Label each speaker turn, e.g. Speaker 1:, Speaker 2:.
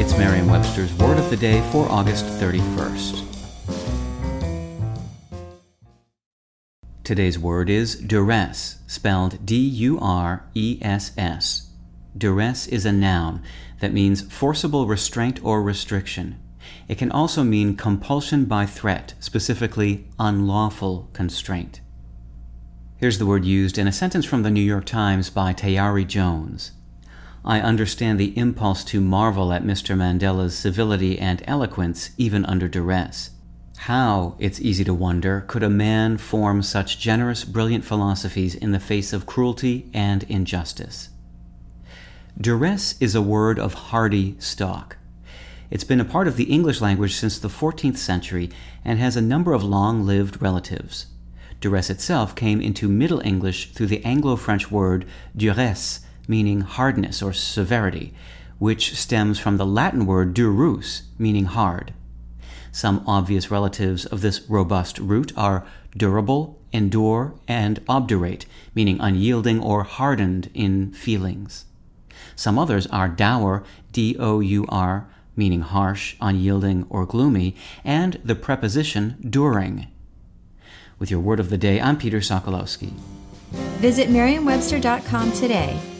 Speaker 1: It's Merriam-Webster's Word of the Day for August 31st. Today's word is duress, spelled D-U-R-E-S-S. Duress is a noun that means forcible restraint or restriction. It can also mean compulsion by threat, specifically unlawful constraint. Here's the word used in a sentence from the New York Times by Tayari Jones. I understand the impulse to marvel at Mr. Mandela's civility and eloquence even under duress. How, it's easy to wonder, could a man form such generous, brilliant philosophies in the face of cruelty and injustice? Duress is a word of hardy stock. It's been a part of the English language since the 14th century and has a number of long lived relatives. Duress itself came into Middle English through the Anglo French word duresce, meaning hardness or severity, which stems from the Latin word durus, meaning hard. Some obvious relatives of this robust root are durable, endure, and obdurate, meaning unyielding or hardened in feelings. Some others are dour, D O U R, meaning harsh, unyielding, or gloomy, and the preposition during. With your word of the day, I'm Peter Sokolowski.
Speaker 2: Visit merriam-webster.com today